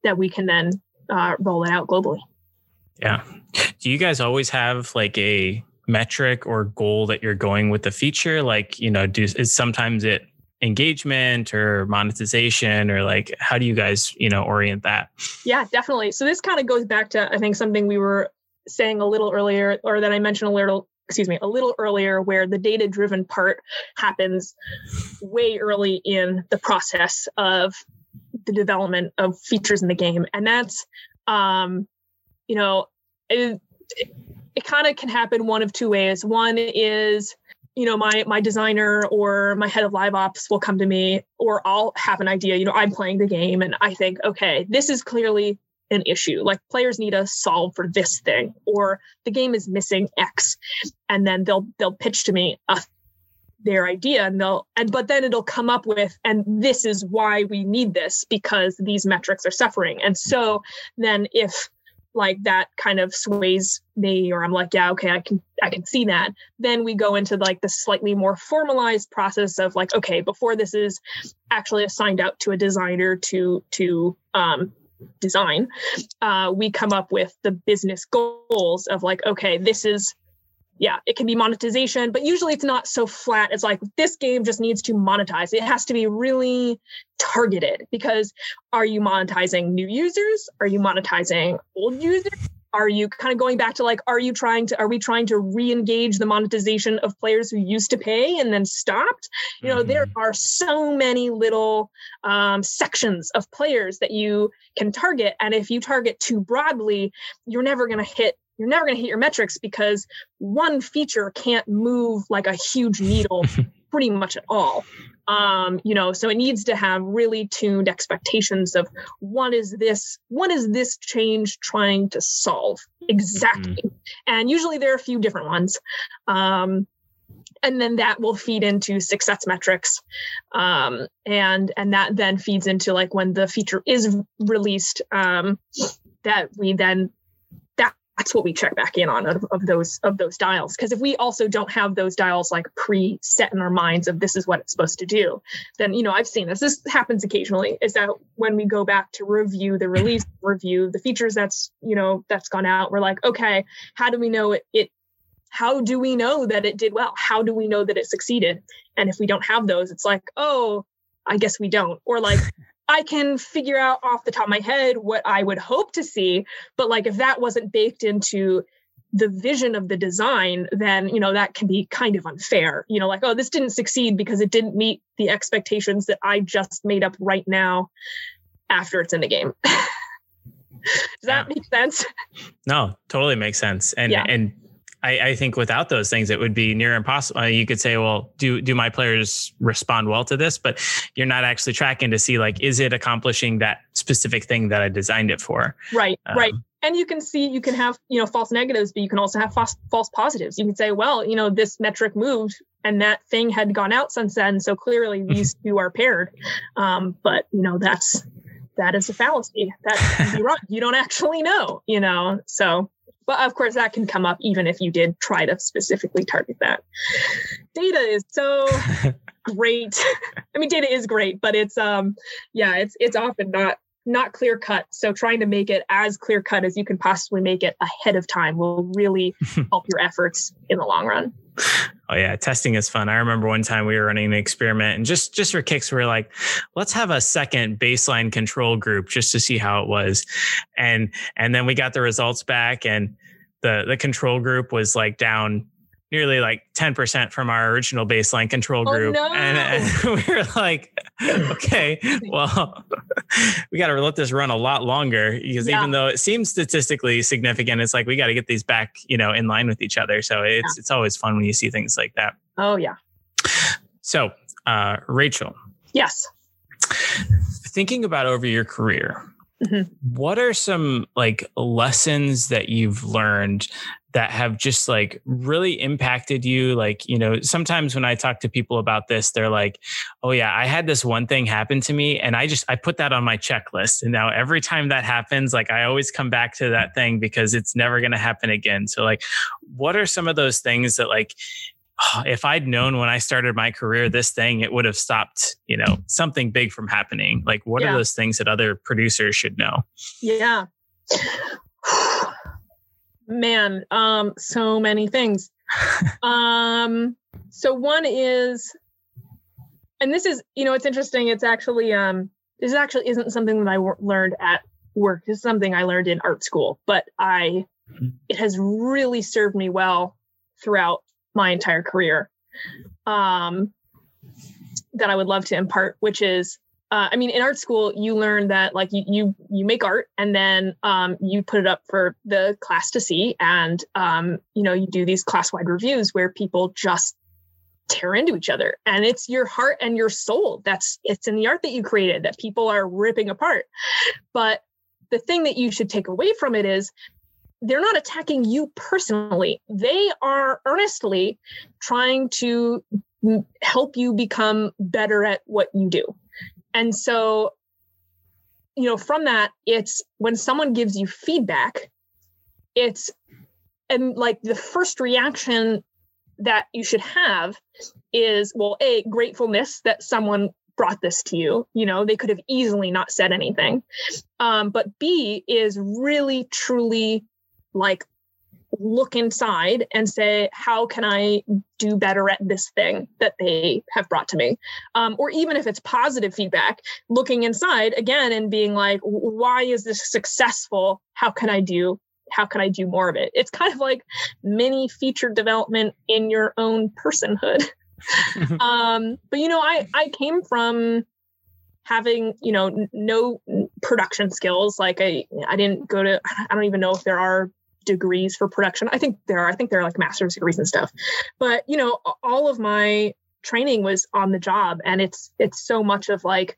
that we can then uh, roll it out globally. Yeah. Do you guys always have like a metric or goal that you're going with the feature? Like you know do is sometimes it engagement or monetization or like how do you guys you know orient that? Yeah definitely. So this kind of goes back to i think something we were saying a little earlier, or that I mentioned a little, excuse me, a little earlier, where the data driven part happens way early in the process of the development of features in the game. And that's, um, you know, it, it, it kind of can happen one of two ways. One is, you know, my my designer or my head of live ops will come to me, or I'll have an idea. You know, I'm playing the game and I think, okay, this is clearly an issue. Like players need to solve for this thing, or the game is missing X, and then they'll they'll pitch to me a, their idea, and they'll and but then it'll come up with, and this is why we need this because these metrics are suffering. And so then if like that kind of sways me or i'm like yeah okay i can i can see that then we go into like the slightly more formalized process of like okay before this is actually assigned out to a designer to to um design, uh, we come up with the business goals of like, okay, this is, yeah, it can be monetization, but usually it's not so flat. It's like this game just needs to monetize. It has to be really targeted because are you monetizing new users? Are you monetizing old users? Are you kind of going back to like are you trying to are we trying to re-engage the monetization of players who used to pay and then stopped you know mm-hmm. there are so many little um, sections of players that you can target and if you target too broadly you're never going to hit you're never going to hit your metrics because one feature can't move like a huge needle pretty much at all. Um, you know so it needs to have really tuned expectations of what is this what is this change trying to solve exactly? Mm-hmm. and usually there are a few different ones. Um, and then that will feed into success metrics. Um, and and that then feeds into like when the feature is released um, that we then that's what we check back in on of, of those of those dials. Because if we also don't have those dials like pre-set in our minds of this is what it's supposed to do then you know i've seen this. This happens occasionally is that when we go back to review the release review the features that's you know that's gone out we're like okay how do we know it, it how do we know that it did well? How do we know that it succeeded? And if we don't have those it's like oh i guess we don't. Or like I can figure out off the top of my head what I would hope to see. But like if that wasn't baked into the vision of the design, then you know that can be kind of unfair. You know, like, oh, this didn't succeed because it didn't meet the expectations that I just made up right now after it's in the game. Does that yeah. make sense? No, totally makes sense. And yeah. and I, I, think without those things, it would be near impossible. Uh, you could say, well, do do my players respond well to this? But you're not actually tracking to see like, is it accomplishing that specific thing that I designed it for? Right, um, right. And you can see you can have you know false negatives, but you can also have false false positives. You can say, well, you know, this metric moved and that thing had gone out since then, so clearly these two are paired. Um, but you know, that's that is a fallacy. That can be wrong. You don't actually know, you know. So but of course, that can come up even if you did try to specifically target that. Data is so great. I mean, data is great, but it's um, yeah, it's it's often not not clear cut. So trying to make it as clear cut as you can possibly make it ahead of time will really help your efforts in the long run. Oh yeah, testing is fun. I remember one time we were running an experiment and just just for kicks, we were like, let's have a second baseline control group just to see how it was. And and then we got the results back and the the control group was like down nearly like 10% from our original baseline control oh, group. Oh, no. and, and, we were like, okay, well, we got to let this run a lot longer because yeah. even though it seems statistically significant, it's like we got to get these back, you know, in line with each other. So it's yeah. it's always fun when you see things like that. Oh yeah. So, uh, Rachel. Yes. Thinking about over your career, Mm-hmm. What are some like lessons that you've learned that have just like really impacted you? Like, you know, sometimes when I talk to people about this, they're like, oh, yeah, I had this one thing happen to me and I just, I put that on my checklist. And now every time that happens, like I always come back to that thing because it's never going to happen again. So, like, what are some of those things that like oh, if I'd known when I started my career this thing, it would have stopped, you know, something big from happening. Like, what yeah. are those things that other producers should know? Yeah. Man, um, so many things. um, so one is, and this is, you know, it's interesting. It's actually, um, this actually isn't something that I w- learned at work. This is something I learned in art school, but I, it has really served me well throughout my entire career um, that I would love to impart, which is, uh, I mean, in art school, you learn that like you you, you make art and then um, you put it up for the class to see, and um, you know you do these class wide reviews where people just tear into each other, and it's your heart and your soul that's it's in the art that you created that people are ripping apart. But the thing that you should take away from it is they're not attacking you personally. They are earnestly trying to help you become better at what you do. And so, you know, from that, it's when someone gives you feedback, it's and like the first reaction that you should have is well, A, gratefulness that someone brought this to you. You know, they could have easily not said anything. Um, but B is really, truly like look inside and say how can i do better at this thing that they have brought to me? Um, or even if it's positive feedback looking inside again and being like why is this successful? How can i do how can i do more of it? It's kind of like mini feature development in your own personhood. Um, but you know i i came from having you know no production skills. Like i i didn't go to i don't even know if there are degrees for production. I think there are, I think there are like master's degrees and stuff. But, you know, all of my training was on the job and it's it's so much of like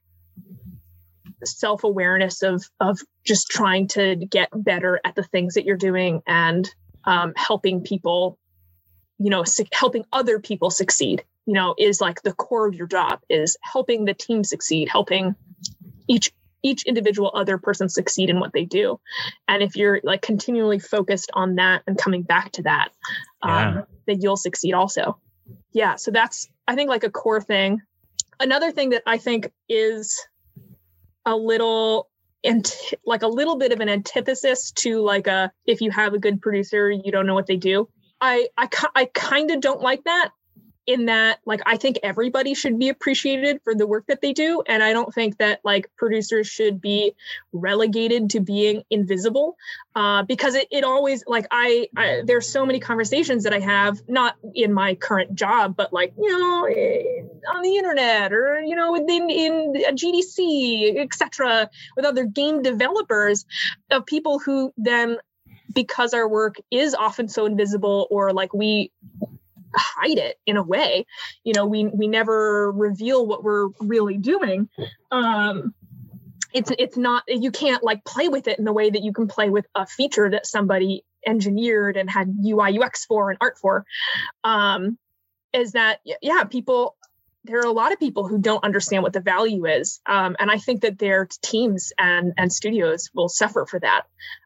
self-awareness of of just trying to get better at the things that you're doing and um, helping people you know su- helping other people succeed you know is like the core of your job is helping the team succeed helping each each individual other person succeed in what they do. And if you're like continually focused on that and coming back to that yeah. um, then you'll succeed also. Yeah so that's i think like a core thing. Another thing that i think is a little and like a little bit of an antithesis to like a if you have a good producer you don't know what they do. I i, I kind of don't like that in that like i think everybody should be appreciated for the work that they do. And i don't think that like producers should be relegated to being invisible uh, because it, it always like I, I there's so many conversations that i have not in my current job but like you know eh, on the internet or you know within in a gdc etc with other game developers of people who then because our work is often so invisible or like we hide it in a way. You know we we never reveal what we're really doing. Um it's it's not you can't like play with it in the way that you can play with a feature that somebody engineered and had UI UX for and art for. Um is that yeah people there are a lot of people who don't understand what the value is. Um, and i think that their teams and and studios will suffer for that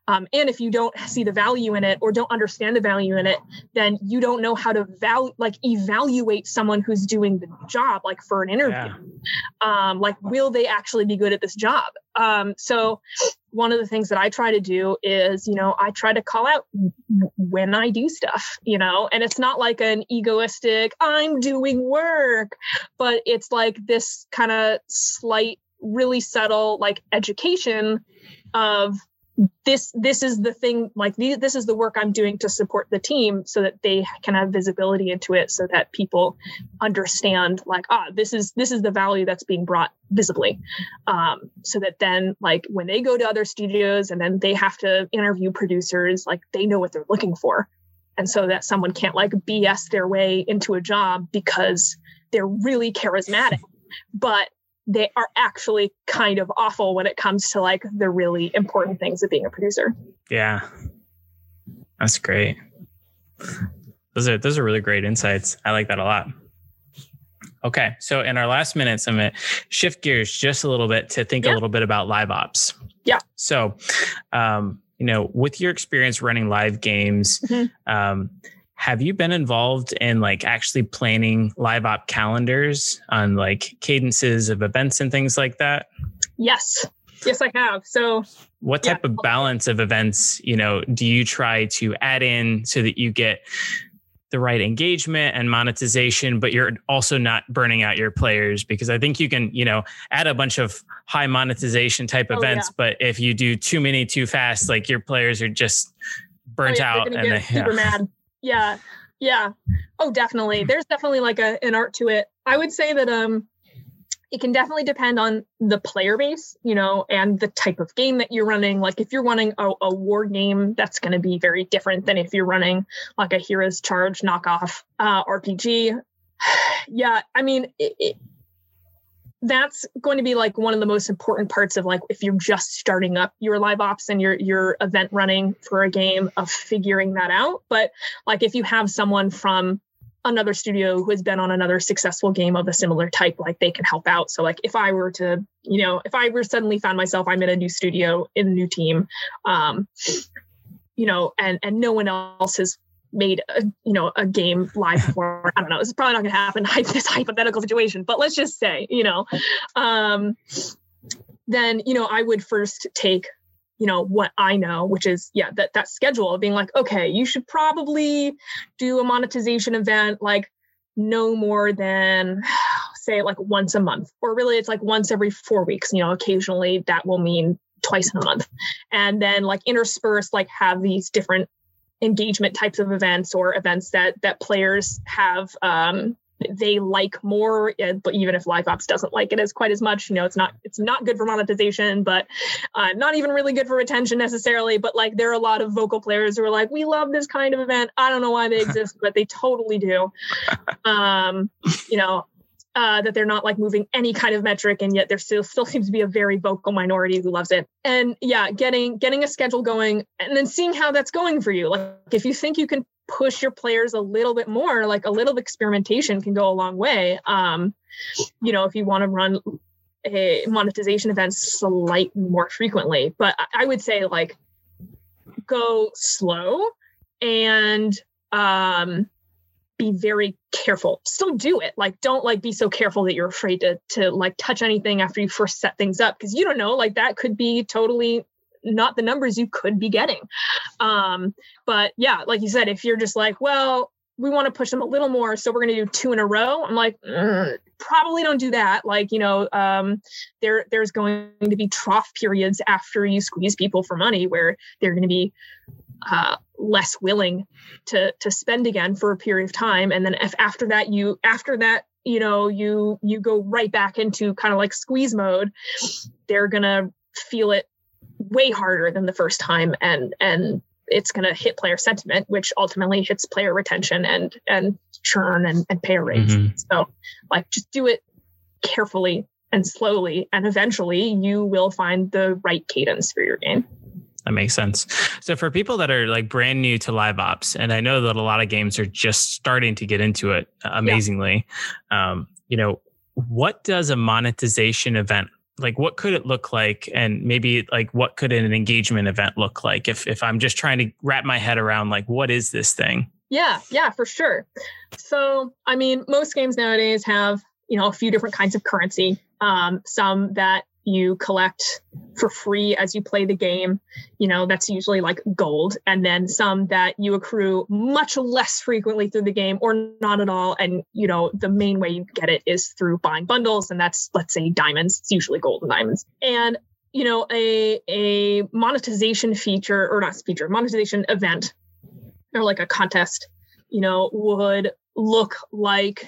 um, and if you don't see the value in it or don't understand the value in it then you don't know how to value like evaluate someone who's doing the job like for an interview. Yeah. um, like will they actually be good at this job? Um, so one of the things that I try to do is, you know, I try to call out when I do stuff, you know, and it's not like an egoistic, I'm doing work, but it's like this kind of slight, really subtle, like education of this this is the thing like this is the work i'm doing to support the team so that they can have visibility into it so that people understand like ah this is this is the value that's being brought visibly. Um, so that then like when they go to other studios and then they have to interview producers like they know what they're looking for. And so that someone can't like bs their way into a job because they're really charismatic. But they are actually kind of awful when it comes to like the really important things of being a producer. Yeah. That's great. Those are those are really great insights. I like that a lot. Okay, so in our last minutes, I'm gonna shift gears just a little bit to think yeah. a little bit about live ops. Yeah. So, um, you know, with your experience running live games, mm-hmm. um, have you been involved in like actually planning live op calendars on like cadences of events and things like that? Yes. Yes, I have. So, what type yeah. of balance of events, you know, do you try to add in so that you get the right engagement and monetization, but you're also not burning out your players? Because I think you can, you know, add a bunch of high monetization type oh, events, yeah. but if you do too many too fast, like your players are just burnt oh, yeah, out and they, super yeah. mad. Yeah. Yeah. Oh, definitely. There's definitely like a, an art to it. I would say that um it can definitely depend on the player base, you know, and the type of game that you're running. Like if you're running a, a war game, that's going to be very different than if you're running like a Heroes Charge knockoff uh, RPG. yeah, I mean, it, it, that's going to be like one of the most important parts of like if you're just starting up your live ops and your your event running for a game of figuring that out. But like if you have someone from another studio who has been on another successful game of a similar type like they can help out. So like if i were to you know if i were suddenly found myself i'm in a new studio in a new team um you know and and no one else has made a you know a game live for I don't know. This is probably not going to happen. This hypothetical situation, but let's just say you know, um, then you know I would first take you know what I know, which is yeah that that schedule of being like okay, you should probably do a monetization event like no more than say like once a month or really it's like once every four weeks you know occasionally that will mean twice in a month and then like intersperse like have these different engagement types of events or events that that players have um, they like more but even if live ops doesn't like it as quite as much you know it's not it's not good for monetization but uh, not even really good for retention necessarily but like there are a lot of vocal players who are like we love this kind of event. I don't know why they exist but they totally do. Um you know uh, that they're not like moving any kind of metric and yet there still still seems to be a very vocal minority who loves it. And yeah getting getting a schedule going and then seeing how that's going for you. Like if you think you can push your players a little bit more like a little experimentation can go a long way. Um you know if you want to run a monetization events slightly more frequently. But i would say like go slow and um be very careful. Still do it. Like don't like be so careful that you're afraid to to like touch anything after you first set things up because you don't know like that could be totally not the numbers you could be getting. Um but yeah like you said if you're just like well we want to push them a little more so we're going to do two in a row i'm like mm, probably don't do that. Like you know um, there there's going to be trough periods after you squeeze people for money where they're going to be uh, less willing to to spend again for a period of time and then if after that you after that you know you you go right back into kind of like squeeze mode they're gonna feel it way harder than the first time and and it's going to hit player sentiment, which ultimately hits player retention and and churn and, and payer rates. Mm-hmm. So, like, just do it carefully and slowly, and eventually you will find the right cadence for your game. That makes sense. So for people that are like brand new to live ops, and I know that a lot of games are just starting to get into it amazingly, yeah. um, you know, what does a monetization event like what could it look like and maybe like what could an engagement event look like if if i'm just trying to wrap my head around like what is this thing yeah yeah for sure so i mean most games nowadays have you know a few different kinds of currency um, some that you collect for free as you play the game. You know, that's usually like gold. And then some that you accrue much less frequently through the game or not at all. And, you know, the main way you get it is through buying bundles. And that's, let's say, diamonds. It's usually gold and diamonds. And, you know, a, a monetization feature or not feature, monetization event or like a contest, you know, would look like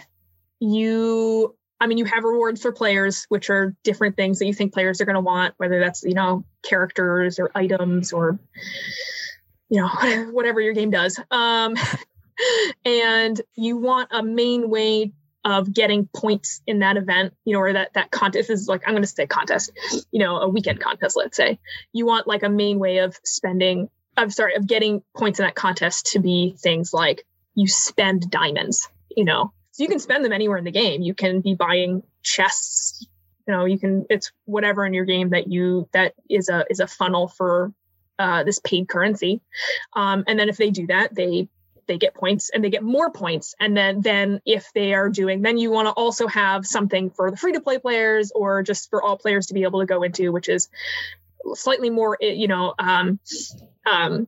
you I mean, you have rewards for players, which are different things that you think players are going to want, whether that's, you know, characters or items or, you know, whatever your game does. Um, and you want a main way of getting points in that event, you know, or that that contest is like I'm going to say contest, you know, a weekend contest, let's say. You want like a main way of spending. I'm sorry, of getting points in that contest to be things like you spend diamonds, you know, so you can spend them anywhere in the game. You can be buying chests. You know, you can. It's whatever in your game that you that is a is a funnel for uh, this paid currency. Um, and then if they do that, they they get points and they get more points and then then if they are doing then you want to also have something for the free to play players or just for all players to be able to go into which is slightly more you know um, um,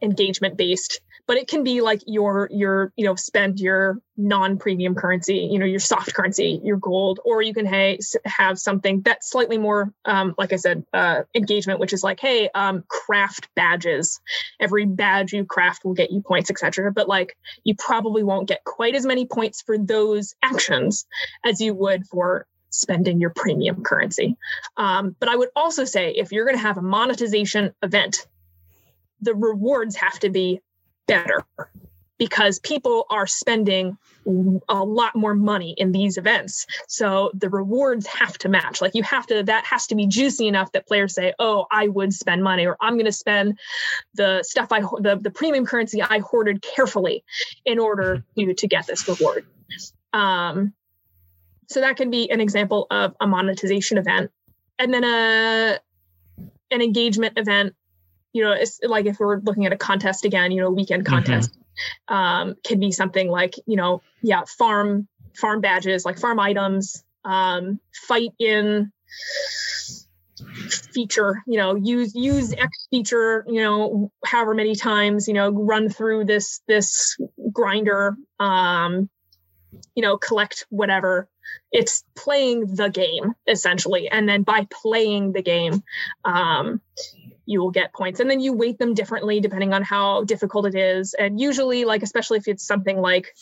engagement based but it can be like your your you know spend your non-premium currency you know your soft currency your gold or you can hey, have something that's slightly more um, like i said uh, engagement which is like hey um, craft badges. Every badge you craft will get you points etc but like you probably won't get quite as many points for those actions as you would for spending your premium currency. Um, but i would also say if you're going to have a monetization event the rewards have to be better because people are spending a lot more money in these events. So the rewards have to match. Like you have to, that has to be juicy enough that players say, oh, I would spend money or I'm going to spend the stuff I, the, the premium currency I hoarded carefully in order mm-hmm. to, to get this reward. Um, so that can be an example of a monetization event. And then a, an engagement event you know, it's like if we're looking at a contest again, you know, weekend mm-hmm. contest mm-hmm. um, can be something like, you know, yeah, farm farm badges, like farm items, um, fight in feature, you know, use use X feature, you know, however many times, you know, run through this this grinder, um, you know, collect whatever. It's playing the game essentially, and then by playing the game, um, you will get points and then you weight them differently depending on how difficult it is. And usually like especially if it's something like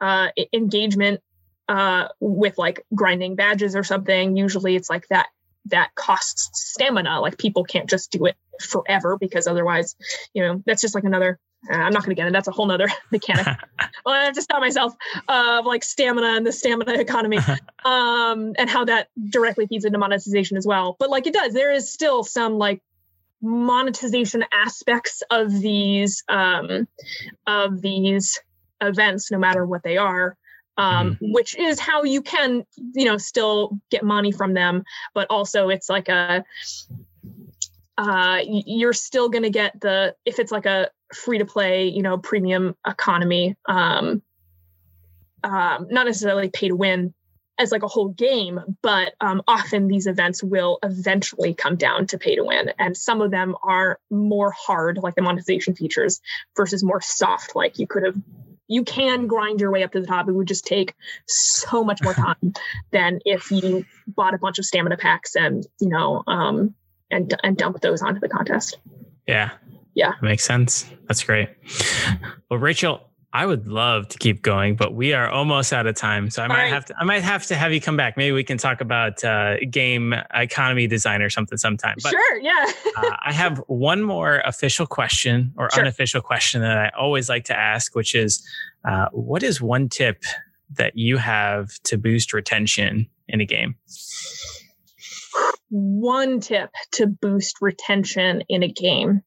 uh, engagement uh, with like grinding badges or something usually it's like that that costs stamina. Like people can't just do it forever because otherwise you know that's just like another uh, i'm not going to get it that's a whole nother mechanic. Well i have to stop myself of uh, like stamina and the stamina economy um and how that directly feeds into monetization as well. But like it does there is still some like monetization aspects of these um, of these events, no matter what they are, um, mm-hmm. which is how you can, you know, still get money from them, but also it's like a uh, you're still going to get the if it's like a free to play, you know, premium economy. Um, um, not necessarily pay to win, as like a whole game, but um, often these events will eventually come down to pay to win. And some of them are more hard, like the monetization features, versus more soft, like you could have. You can grind your way up to the top. It would just take so much more time than if you bought a bunch of stamina packs and you know um, and and dump those onto the contest. Yeah, yeah, makes sense. That's great. Well, Rachel, I would love to keep going, but we are almost out of time. So I might right. have to I might have to have you come back. Maybe we can talk about uh, game economy design or something sometime. But, sure, yeah. uh, I have one more official question or sure. unofficial question that I always like to ask, which is uh, what is one tip that you have to boost retention in a game? One tip to boost retention in a game.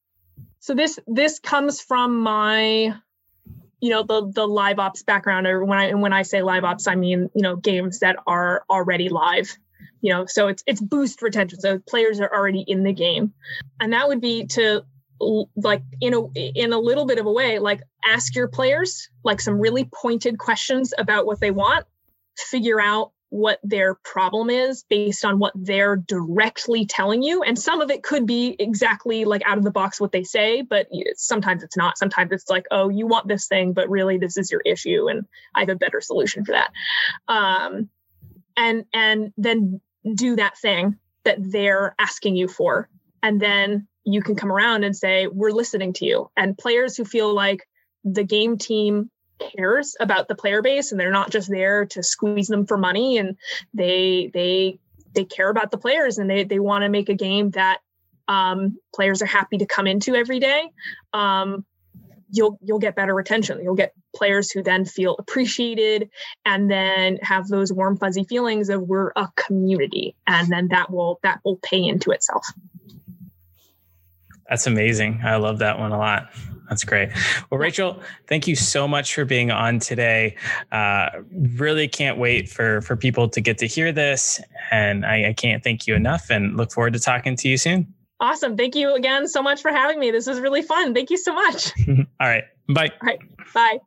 So this this comes from my you know the the live ops background or when i when i say live ops i mean you know games that are already live you know so it's it's boost retention. So players are already in the game. And that would be to like in a in a little bit of a way like ask your players like some really pointed questions about what they want figure out what their problem is based on what they're directly telling you. And some of it could be exactly like out of the box what they say, but sometimes it's not. Sometimes it's like, oh, you want this thing, but really this is your issue, and I have a better solution for that. Um, and and then do that thing that they're asking you for, and then you can come around and say, we're listening to you. And players who feel like the game team cares about the player base and they're not just there to squeeze them for money and they they they care about the players and they they want to make a game that um, players are happy to come into every day um, you'll you'll get better retention. You'll get players who then feel appreciated and then have those warm fuzzy feelings of we're a community and then that will that will pay into itself. That's amazing. I love that one a lot that's great. Well, Rachel, thank you so much for being on today. Uh, really can't wait for for people to get to hear this, and I, I can't thank you enough. And look forward to talking to you soon. Awesome. Thank you again so much for having me. This was really fun. Thank you so much. All right. Bye. All right. Bye.